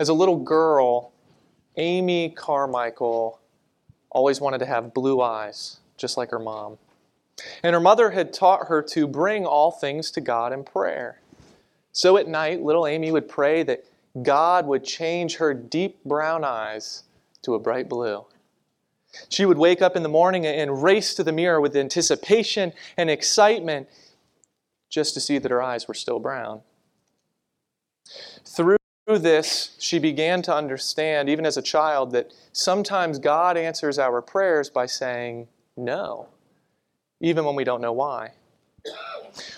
As a little girl, Amy Carmichael always wanted to have blue eyes, just like her mom. And her mother had taught her to bring all things to God in prayer. So at night, little Amy would pray that God would change her deep brown eyes to a bright blue. She would wake up in the morning and race to the mirror with anticipation and excitement just to see that her eyes were still brown. Through this, she began to understand, even as a child, that sometimes God answers our prayers by saying no, even when we don't know why.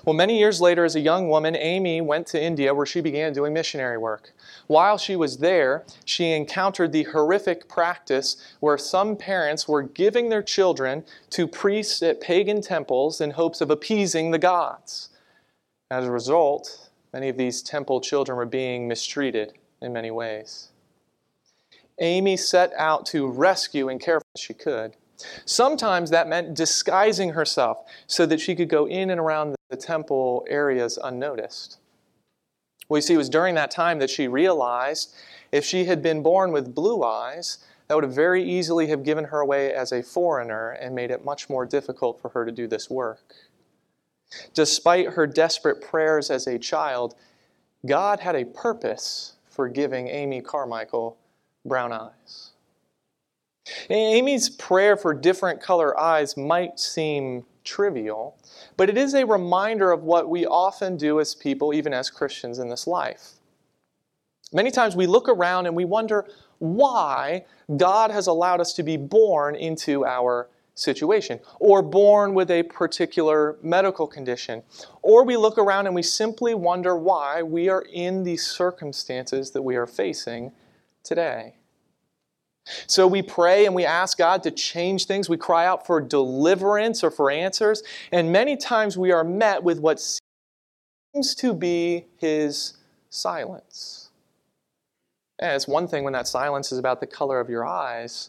Well, many years later, as a young woman, Amy went to India where she began doing missionary work. While she was there, she encountered the horrific practice where some parents were giving their children to priests at pagan temples in hopes of appeasing the gods. As a result, many of these temple children were being mistreated in many ways. Amy set out to rescue and care for as she could. Sometimes that meant disguising herself so that she could go in and around the temple areas unnoticed. We see it was during that time that she realized if she had been born with blue eyes, that would have very easily have given her away as a foreigner and made it much more difficult for her to do this work. Despite her desperate prayers as a child, God had a purpose for giving Amy Carmichael brown eyes. Amy's prayer for different color eyes might seem trivial, but it is a reminder of what we often do as people, even as Christians in this life. Many times we look around and we wonder why God has allowed us to be born into our situation, or born with a particular medical condition. Or we look around and we simply wonder why we are in the circumstances that we are facing today. So we pray and we ask God to change things. We cry out for deliverance or for answers. And many times we are met with what seems to be His silence. And it's one thing when that silence is about the color of your eyes,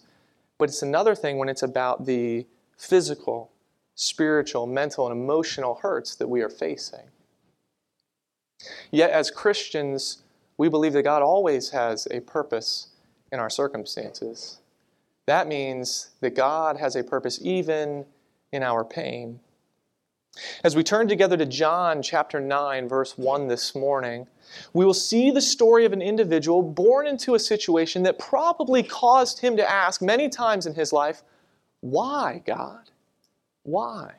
but it's another thing when it's about the physical, spiritual, mental, and emotional hurts that we are facing. Yet, as Christians, we believe that God always has a purpose in our circumstances. That means that God has a purpose even in our pain. As we turn together to John chapter 9, verse 1 this morning, we will see the story of an individual born into a situation that probably caused him to ask many times in his life, Why, God? Why?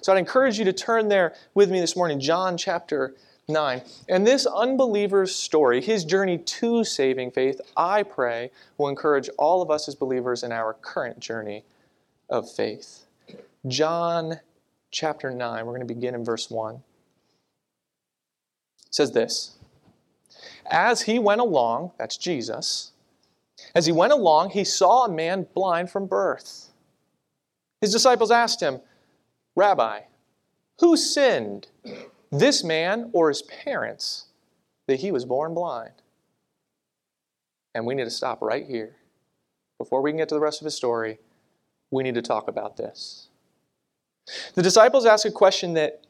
So I'd encourage you to turn there with me this morning, John chapter 9. And this unbeliever's story, his journey to saving faith, I pray, will encourage all of us as believers in our current journey of faith. John chapter 9, we're going to begin in verse 1. It says this As he went along, that's Jesus, as he went along, he saw a man blind from birth. His disciples asked him, Rabbi, who sinned? this man or his parents that he was born blind. And we need to stop right here. Before we can get to the rest of his story, we need to talk about this. The disciples ask a question that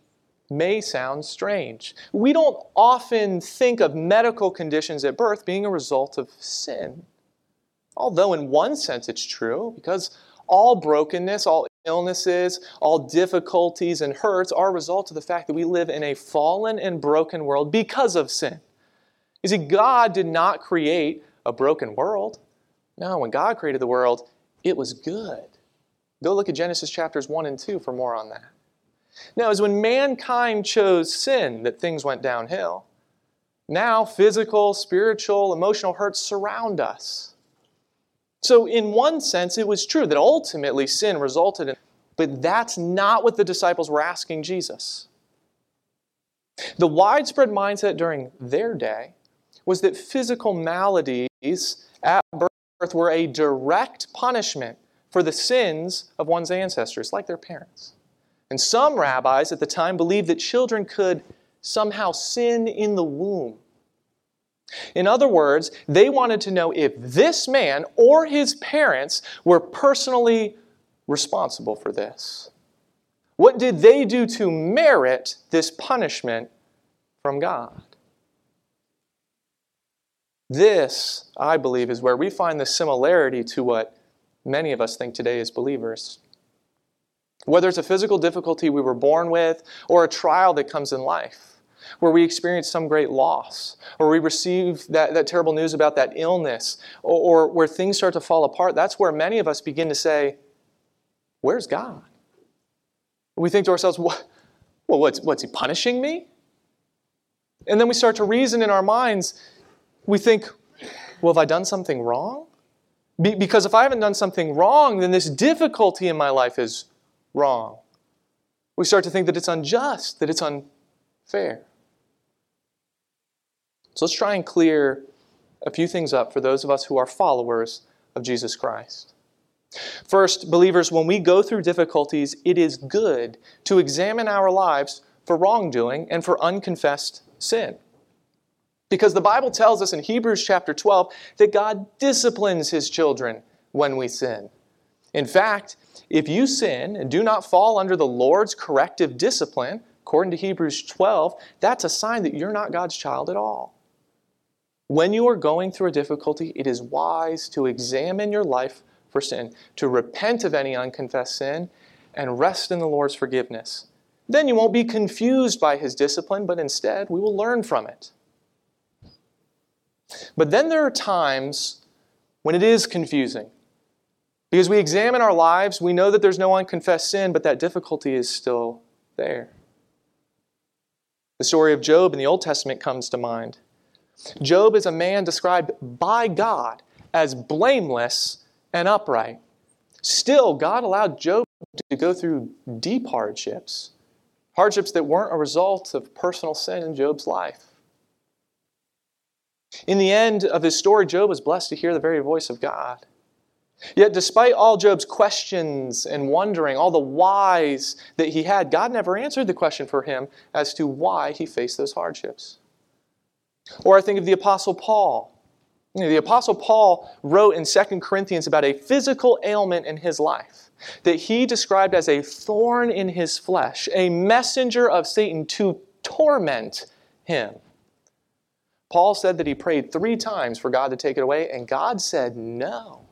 may sound strange. We don't often think of medical conditions at birth being a result of sin. Although, in one sense, it's true, because all brokenness, all illnesses, all difficulties and hurts are a result of the fact that we live in a fallen and broken world because of sin. You see, God did not create a broken world. No, when God created the world, it was good. Go look at Genesis chapters 1 and 2 for more on that. Now, as when mankind chose sin that things went downhill. Now, physical, spiritual, emotional hurts surround us. So, in one sense, it was true that ultimately sin resulted in, but that's not what the disciples were asking Jesus. The widespread mindset during their day was that physical maladies at birth were a direct punishment for the sins of one's ancestors, like their parents. And some rabbis at the time believed that children could somehow sin in the womb in other words, they wanted to know if this man or his parents were personally responsible for this. What did they do to merit this punishment from God? This, I believe, is where we find the similarity to what many of us think today as believers. Whether it's a physical difficulty we were born with or a trial that comes in life, where we experience some great loss, or we receive that, that terrible news about that illness, or, or where things start to fall apart, that's where many of us begin to say, Where's God? We think to ourselves, Well, what's, what's He punishing me? And then we start to reason in our minds. We think, Well, have I done something wrong? Be- because if I haven't done something wrong, then this difficulty in my life is wrong. We start to think that it's unjust, that it's unfair. So let's try and clear a few things up for those of us who are followers of Jesus Christ. First, believers, when we go through difficulties, it is good to examine our lives for wrongdoing and for unconfessed sin. Because the Bible tells us in Hebrews chapter 12 that God disciplines his children when we sin. In fact, if you sin and do not fall under the Lord's corrective discipline, according to Hebrews 12, that's a sign that you're not God's child at all. When you are going through a difficulty, it is wise to examine your life for sin, to repent of any unconfessed sin, and rest in the Lord's forgiveness. Then you won't be confused by his discipline, but instead we will learn from it. But then there are times when it is confusing because we examine our lives, we know that there's no unconfessed sin, but that difficulty is still there. The story of Job in the Old Testament comes to mind. Job is a man described by God as blameless and upright. Still, God allowed Job to go through deep hardships, hardships that weren't a result of personal sin in Job's life. In the end of his story, Job was blessed to hear the very voice of God. Yet, despite all Job's questions and wondering, all the whys that he had, God never answered the question for him as to why he faced those hardships. Or I think of the Apostle Paul. You know, the Apostle Paul wrote in 2 Corinthians about a physical ailment in his life that he described as a thorn in his flesh, a messenger of Satan to torment him. Paul said that he prayed three times for God to take it away, and God said no.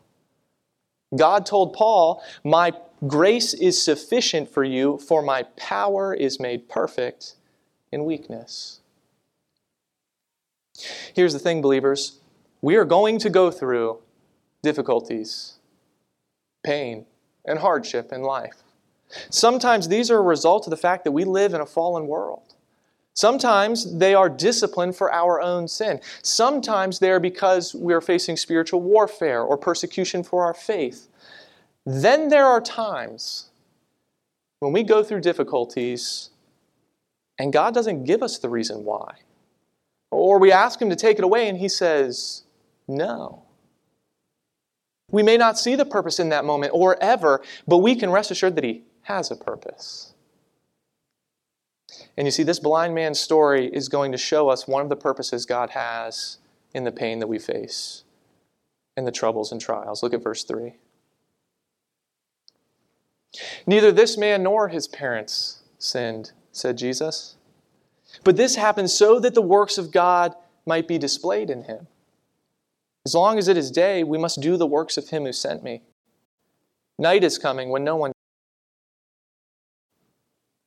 God told Paul, My grace is sufficient for you, for my power is made perfect in weakness. Here's the thing, believers we are going to go through difficulties, pain, and hardship in life. Sometimes these are a result of the fact that we live in a fallen world. Sometimes they are discipline for our own sin. Sometimes they are because we are facing spiritual warfare or persecution for our faith. Then there are times when we go through difficulties and God doesn't give us the reason why. Or we ask Him to take it away and He says, no. We may not see the purpose in that moment or ever, but we can rest assured that He has a purpose. And you see, this blind man's story is going to show us one of the purposes God has in the pain that we face and the troubles and trials. Look at verse 3. Neither this man nor his parents sinned, said Jesus. But this happened so that the works of God might be displayed in him. As long as it is day, we must do the works of him who sent me. Night is coming when no one.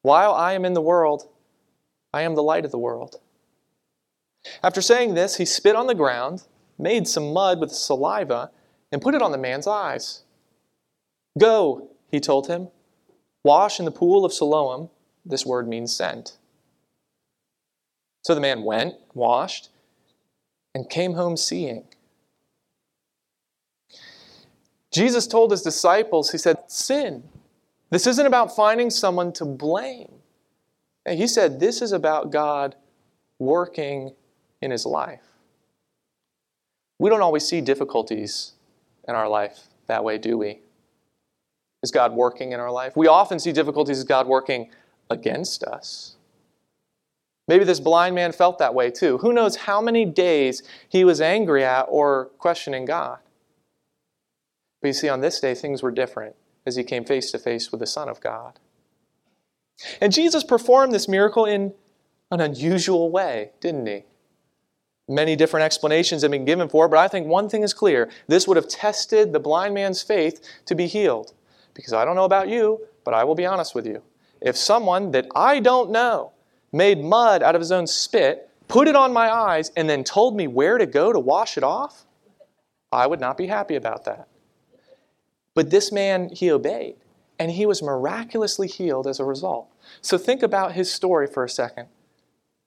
While I am in the world, I am the light of the world. After saying this, he spit on the ground, made some mud with saliva, and put it on the man's eyes. Go, he told him, wash in the pool of Siloam. This word means sent. So the man went, washed, and came home seeing. Jesus told his disciples, He said, Sin. This isn't about finding someone to blame. And he said, This is about God working in his life. We don't always see difficulties in our life that way, do we? Is God working in our life? We often see difficulties as God working against us. Maybe this blind man felt that way too. Who knows how many days he was angry at or questioning God? But you see, on this day, things were different as he came face to face with the Son of God. And Jesus performed this miracle in an unusual way, didn't he? Many different explanations have been given for it, but I think one thing is clear. This would have tested the blind man's faith to be healed. Because I don't know about you, but I will be honest with you. If someone that I don't know made mud out of his own spit, put it on my eyes, and then told me where to go to wash it off, I would not be happy about that. But this man, he obeyed, and he was miraculously healed as a result. So think about his story for a second.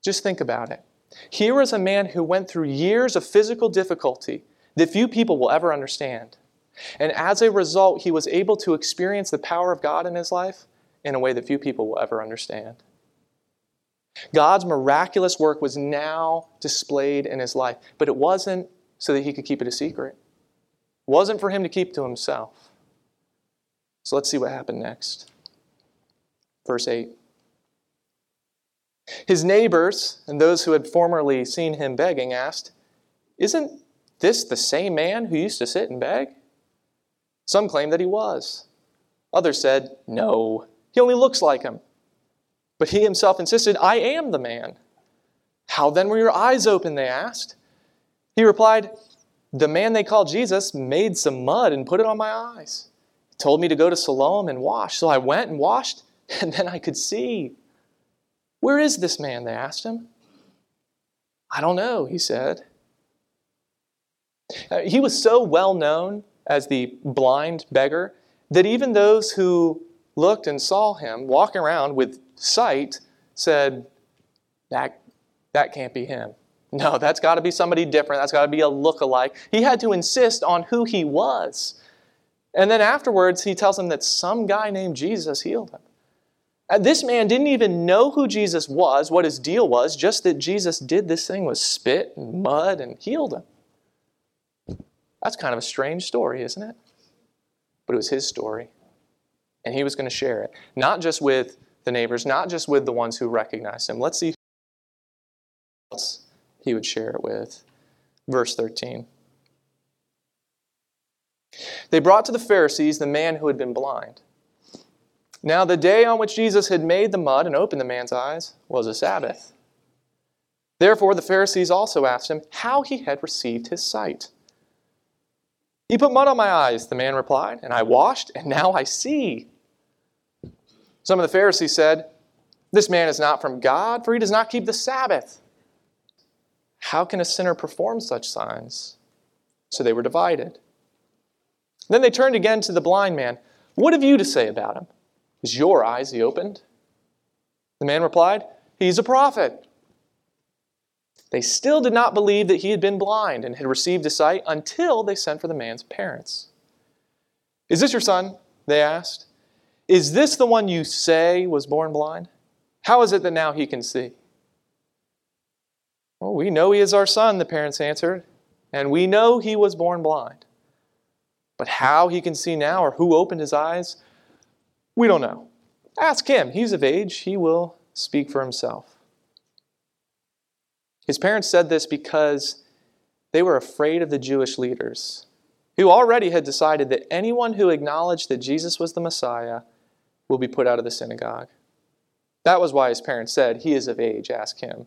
Just think about it. Here was a man who went through years of physical difficulty that few people will ever understand. And as a result, he was able to experience the power of God in his life in a way that few people will ever understand. God's miraculous work was now displayed in his life, but it wasn't so that he could keep it a secret. It wasn't for him to keep to himself. So let's see what happened next. Verse 8. His neighbors and those who had formerly seen him begging asked, Isn't this the same man who used to sit and beg? Some claimed that he was. Others said, No, he only looks like him. But he himself insisted, I am the man. How then were your eyes open? They asked. He replied, The man they call Jesus made some mud and put it on my eyes. Told me to go to Siloam and wash. So I went and washed, and then I could see. Where is this man? They asked him. I don't know, he said. Uh, he was so well known as the blind beggar that even those who looked and saw him walking around with sight said, that, that can't be him. No, that's got to be somebody different. That's got to be a look-alike. He had to insist on who he was. And then afterwards, he tells him that some guy named Jesus healed him. Uh, this man didn't even know who Jesus was, what his deal was, just that Jesus did this thing with spit and mud and healed him. That's kind of a strange story, isn't it? But it was his story. And he was going to share it, not just with the neighbors, not just with the ones who recognized him. Let's see who else he would share it with. Verse 13. They brought to the Pharisees the man who had been blind. Now, the day on which Jesus had made the mud and opened the man's eyes was a Sabbath. Therefore, the Pharisees also asked him how he had received his sight. He put mud on my eyes, the man replied, and I washed, and now I see. Some of the Pharisees said, This man is not from God, for he does not keep the Sabbath. How can a sinner perform such signs? So they were divided. Then they turned again to the blind man. What have you to say about him? Is your eyes he opened? The man replied, He's a prophet. They still did not believe that he had been blind and had received his sight until they sent for the man's parents. Is this your son? They asked. Is this the one you say was born blind? How is it that now he can see? Well, we know he is our son, the parents answered, and we know he was born blind. But how he can see now or who opened his eyes, we don't know. Ask him. He's of age. He will speak for himself. His parents said this because they were afraid of the Jewish leaders, who already had decided that anyone who acknowledged that Jesus was the Messiah will be put out of the synagogue. That was why his parents said, He is of age, ask him.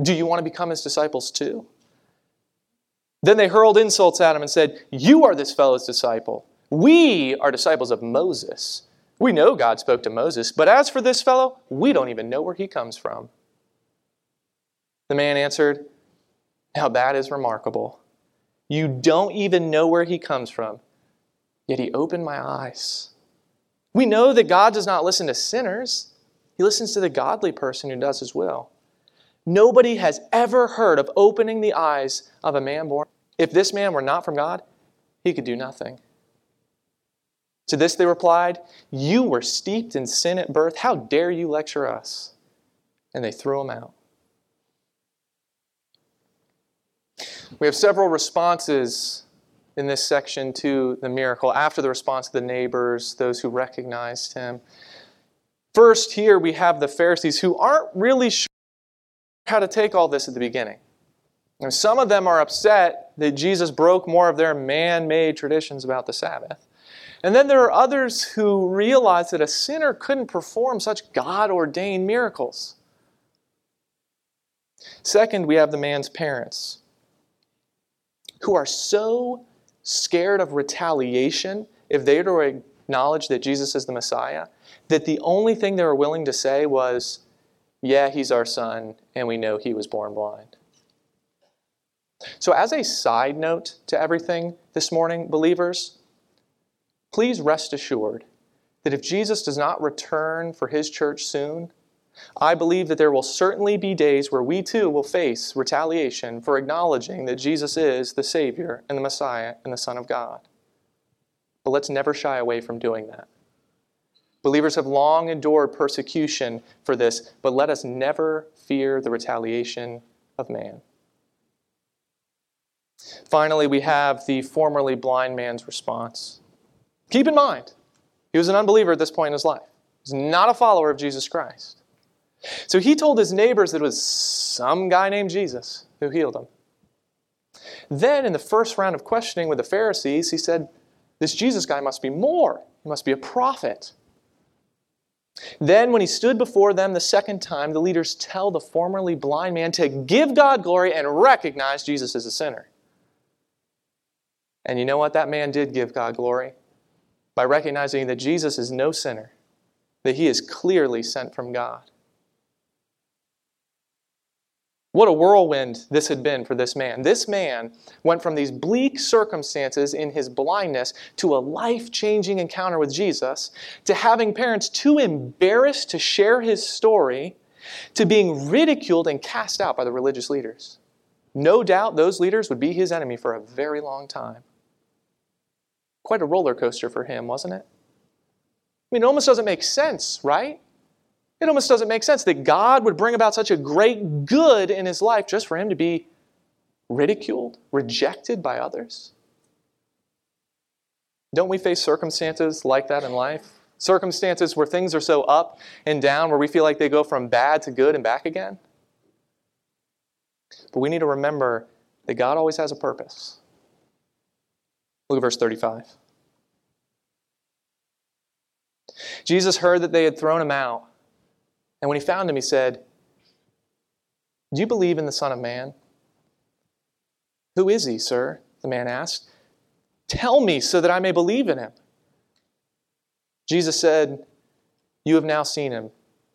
Do you want to become his disciples too? Then they hurled insults at him and said, You are this fellow's disciple. We are disciples of Moses. We know God spoke to Moses, but as for this fellow, we don't even know where he comes from. The man answered, Now that is remarkable. You don't even know where he comes from, yet he opened my eyes. We know that God does not listen to sinners, he listens to the godly person who does his will. Nobody has ever heard of opening the eyes of a man born. If this man were not from God, he could do nothing. To this they replied, You were steeped in sin at birth. How dare you lecture us? And they threw him out. We have several responses in this section to the miracle after the response of the neighbors, those who recognized him. First, here we have the Pharisees who aren't really sure how to take all this at the beginning. And some of them are upset that Jesus broke more of their man made traditions about the Sabbath. And then there are others who realize that a sinner couldn't perform such God ordained miracles. Second, we have the man's parents who are so scared of retaliation if they were to acknowledge that Jesus is the Messiah that the only thing they were willing to say was, Yeah, he's our son, and we know he was born blind. So, as a side note to everything this morning, believers, please rest assured that if Jesus does not return for his church soon, I believe that there will certainly be days where we too will face retaliation for acknowledging that Jesus is the Savior and the Messiah and the Son of God. But let's never shy away from doing that. Believers have long endured persecution for this, but let us never fear the retaliation of man. Finally, we have the formerly blind man's response. Keep in mind, he was an unbeliever at this point in his life. He's not a follower of Jesus Christ. So he told his neighbors that it was some guy named Jesus who healed him. Then, in the first round of questioning with the Pharisees, he said, This Jesus guy must be more. He must be a prophet. Then, when he stood before them the second time, the leaders tell the formerly blind man to give God glory and recognize Jesus as a sinner. And you know what? That man did give God glory by recognizing that Jesus is no sinner, that he is clearly sent from God. What a whirlwind this had been for this man. This man went from these bleak circumstances in his blindness to a life changing encounter with Jesus, to having parents too embarrassed to share his story, to being ridiculed and cast out by the religious leaders. No doubt those leaders would be his enemy for a very long time. Quite a roller coaster for him, wasn't it? I mean, it almost doesn't make sense, right? It almost doesn't make sense that God would bring about such a great good in his life just for him to be ridiculed, rejected by others. Don't we face circumstances like that in life? Circumstances where things are so up and down, where we feel like they go from bad to good and back again? But we need to remember that God always has a purpose. Look at verse 35. Jesus heard that they had thrown him out. And when he found him, he said, Do you believe in the Son of Man? Who is he, sir? The man asked. Tell me so that I may believe in him. Jesus said, You have now seen him.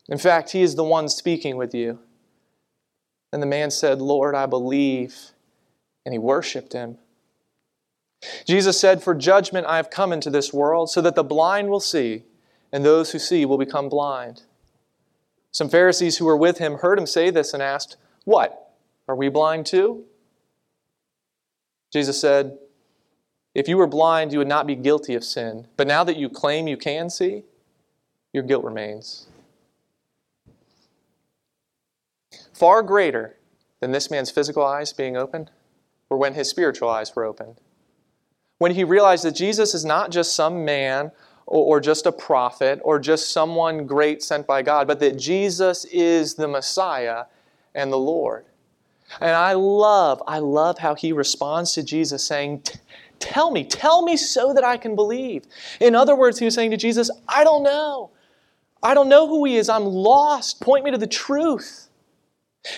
In fact, he is the one speaking with you. And the man said, Lord, I believe. And he worshiped him. Jesus said, For judgment I have come into this world, so that the blind will see, and those who see will become blind. Some Pharisees who were with him heard him say this and asked, What? Are we blind too? Jesus said, If you were blind, you would not be guilty of sin. But now that you claim you can see, your guilt remains. Far greater than this man's physical eyes being opened were when his spiritual eyes were opened. When he realized that Jesus is not just some man or, or just a prophet or just someone great sent by God, but that Jesus is the Messiah and the Lord. And I love, I love how he responds to Jesus saying, Tell me, tell me so that I can believe. In other words, he was saying to Jesus, I don't know. I don't know who he is. I'm lost. Point me to the truth.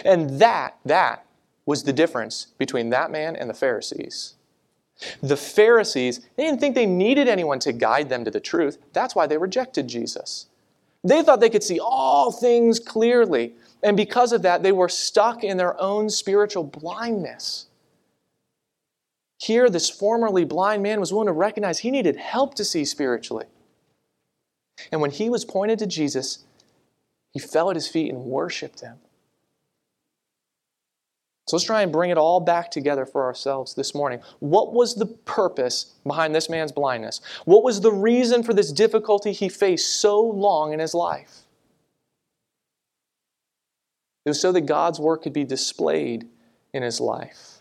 And that, that was the difference between that man and the Pharisees. The Pharisees, they didn't think they needed anyone to guide them to the truth. That's why they rejected Jesus. They thought they could see all things clearly. And because of that, they were stuck in their own spiritual blindness. Here, this formerly blind man was willing to recognize he needed help to see spiritually. And when he was pointed to Jesus, he fell at his feet and worshiped him. So let's try and bring it all back together for ourselves this morning. What was the purpose behind this man's blindness? What was the reason for this difficulty he faced so long in his life? It was so that God's work could be displayed in his life.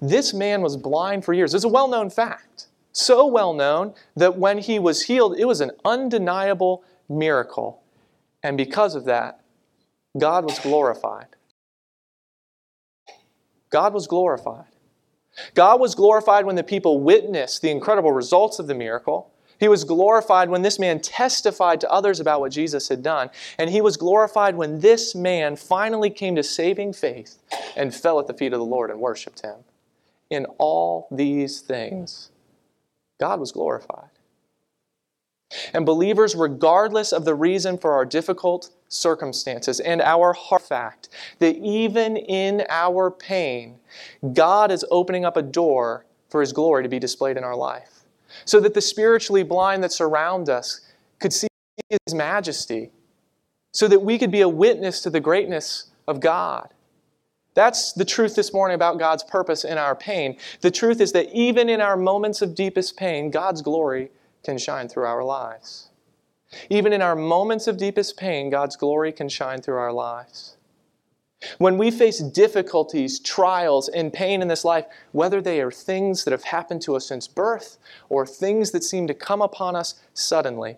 This man was blind for years. It's a well known fact. So well known that when he was healed, it was an undeniable miracle. And because of that, God was glorified. God was glorified. God was glorified when the people witnessed the incredible results of the miracle. He was glorified when this man testified to others about what Jesus had done. And he was glorified when this man finally came to saving faith and fell at the feet of the Lord and worshiped him. In all these things, God was glorified. And believers, regardless of the reason for our difficult circumstances and our heart fact, that even in our pain, God is opening up a door for His glory to be displayed in our life. So that the spiritually blind that surround us could see His majesty, so that we could be a witness to the greatness of God. That's the truth this morning about God's purpose in our pain. The truth is that even in our moments of deepest pain, God's glory can shine through our lives. Even in our moments of deepest pain, God's glory can shine through our lives. When we face difficulties, trials, and pain in this life, whether they are things that have happened to us since birth or things that seem to come upon us suddenly,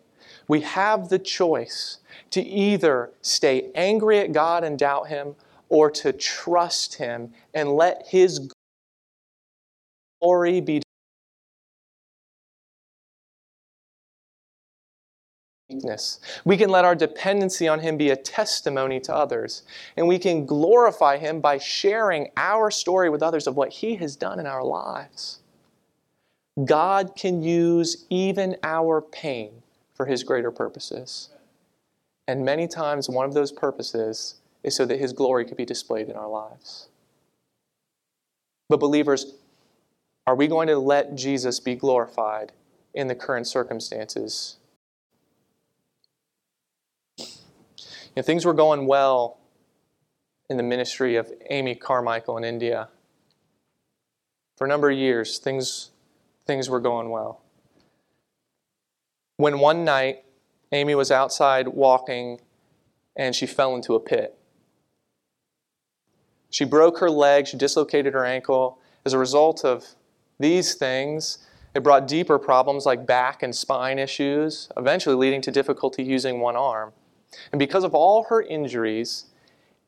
we have the choice to either stay angry at God and doubt Him or to trust Him and let His glory be weakness. We can let our dependency on Him be a testimony to others. And we can glorify Him by sharing our story with others of what He has done in our lives. God can use even our pain for His greater purposes. And many times, one of those purposes is so that His glory could be displayed in our lives. But, believers, are we going to let Jesus be glorified in the current circumstances You know, things were going well in the ministry of Amy Carmichael in India. For a number of years, things, things were going well. When one night, Amy was outside walking and she fell into a pit. She broke her leg, she dislocated her ankle. As a result of these things, it brought deeper problems like back and spine issues, eventually leading to difficulty using one arm. And because of all her injuries,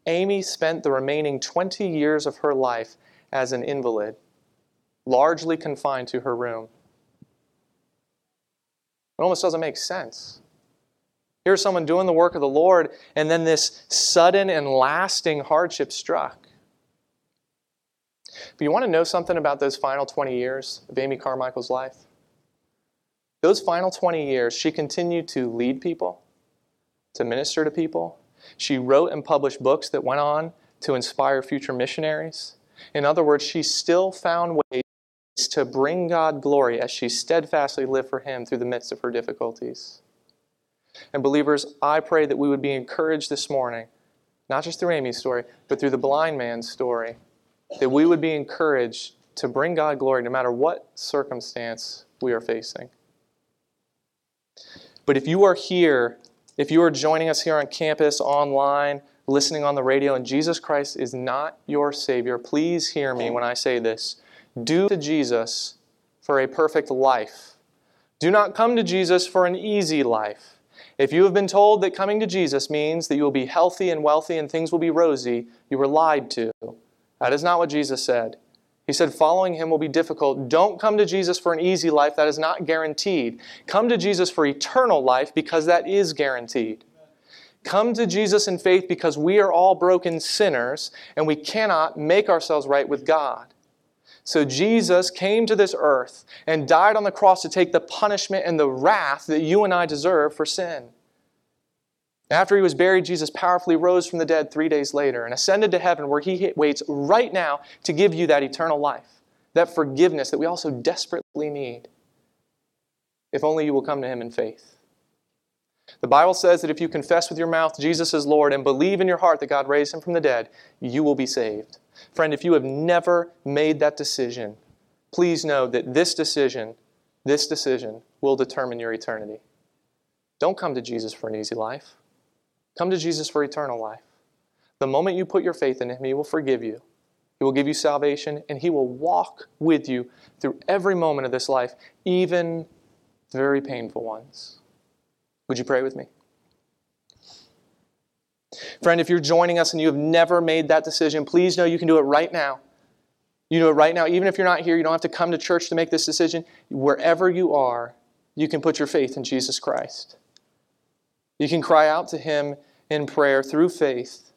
Amy spent the remaining 20 years of her life as an invalid, largely confined to her room. It almost doesn't make sense. Here's someone doing the work of the Lord, and then this sudden and lasting hardship struck. But you want to know something about those final 20 years of Amy Carmichael's life? Those final 20 years, she continued to lead people to minister to people. She wrote and published books that went on to inspire future missionaries. In other words, she still found ways to bring God glory as she steadfastly lived for Him through the midst of her difficulties. And believers, I pray that we would be encouraged this morning, not just through Amy's story, but through the blind man's story, that we would be encouraged to bring God glory no matter what circumstance we are facing. But if you are here if you are joining us here on campus, online, listening on the radio, and Jesus Christ is not your Savior, please hear me when I say this. Do to Jesus for a perfect life. Do not come to Jesus for an easy life. If you have been told that coming to Jesus means that you will be healthy and wealthy and things will be rosy, you were lied to. That is not what Jesus said. He said, following him will be difficult. Don't come to Jesus for an easy life. That is not guaranteed. Come to Jesus for eternal life because that is guaranteed. Come to Jesus in faith because we are all broken sinners and we cannot make ourselves right with God. So Jesus came to this earth and died on the cross to take the punishment and the wrath that you and I deserve for sin. After he was buried, Jesus powerfully rose from the dead three days later and ascended to heaven, where he waits right now to give you that eternal life, that forgiveness that we also desperately need. If only you will come to him in faith. The Bible says that if you confess with your mouth Jesus is Lord and believe in your heart that God raised him from the dead, you will be saved. Friend, if you have never made that decision, please know that this decision, this decision will determine your eternity. Don't come to Jesus for an easy life. Come to Jesus for eternal life. The moment you put your faith in Him, He will forgive you. He will give you salvation, and He will walk with you through every moment of this life, even the very painful ones. Would you pray with me? Friend, if you're joining us and you have never made that decision, please know you can do it right now. You do it right now. Even if you're not here, you don't have to come to church to make this decision. Wherever you are, you can put your faith in Jesus Christ. You can cry out to Him in prayer through faith.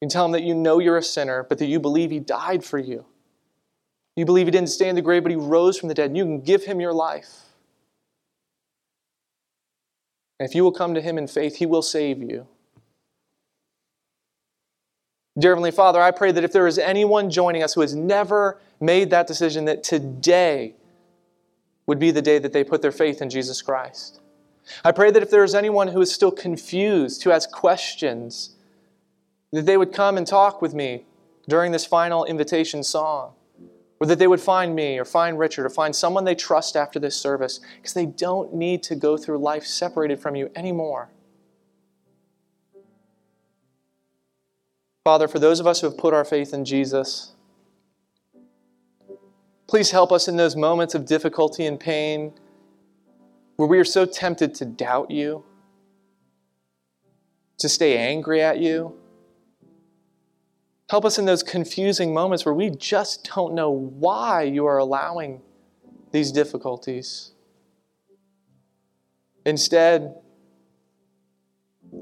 You can tell Him that you know you're a sinner, but that you believe He died for you. You believe He didn't stay in the grave, but He rose from the dead. And you can give Him your life. And if you will come to Him in faith, He will save you. Dear Heavenly Father, I pray that if there is anyone joining us who has never made that decision, that today would be the day that they put their faith in Jesus Christ. I pray that if there is anyone who is still confused, who has questions, that they would come and talk with me during this final invitation song, or that they would find me or find Richard or find someone they trust after this service, because they don't need to go through life separated from you anymore. Father, for those of us who have put our faith in Jesus, please help us in those moments of difficulty and pain where we are so tempted to doubt you, to stay angry at you. Help us in those confusing moments where we just don't know why you are allowing these difficulties. Instead,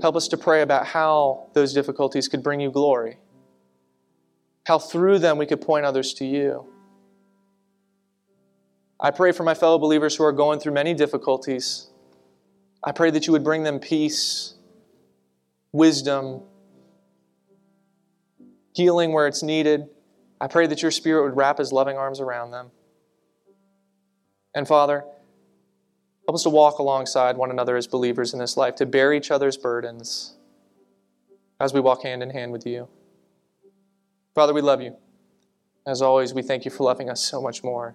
Help us to pray about how those difficulties could bring you glory, how through them we could point others to you. I pray for my fellow believers who are going through many difficulties. I pray that you would bring them peace, wisdom, healing where it's needed. I pray that your Spirit would wrap his loving arms around them. And Father, Help us to walk alongside one another as believers in this life, to bear each other's burdens as we walk hand in hand with you. Father, we love you. As always, we thank you for loving us so much more.